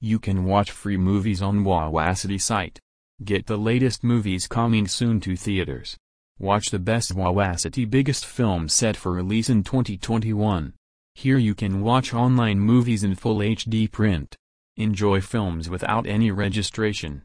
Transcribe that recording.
You can watch free movies on Wawacity site. Get the latest movies coming soon to theaters. Watch the best Wawacity biggest film set for release in 2021. Here you can watch online movies in full HD print. Enjoy films without any registration.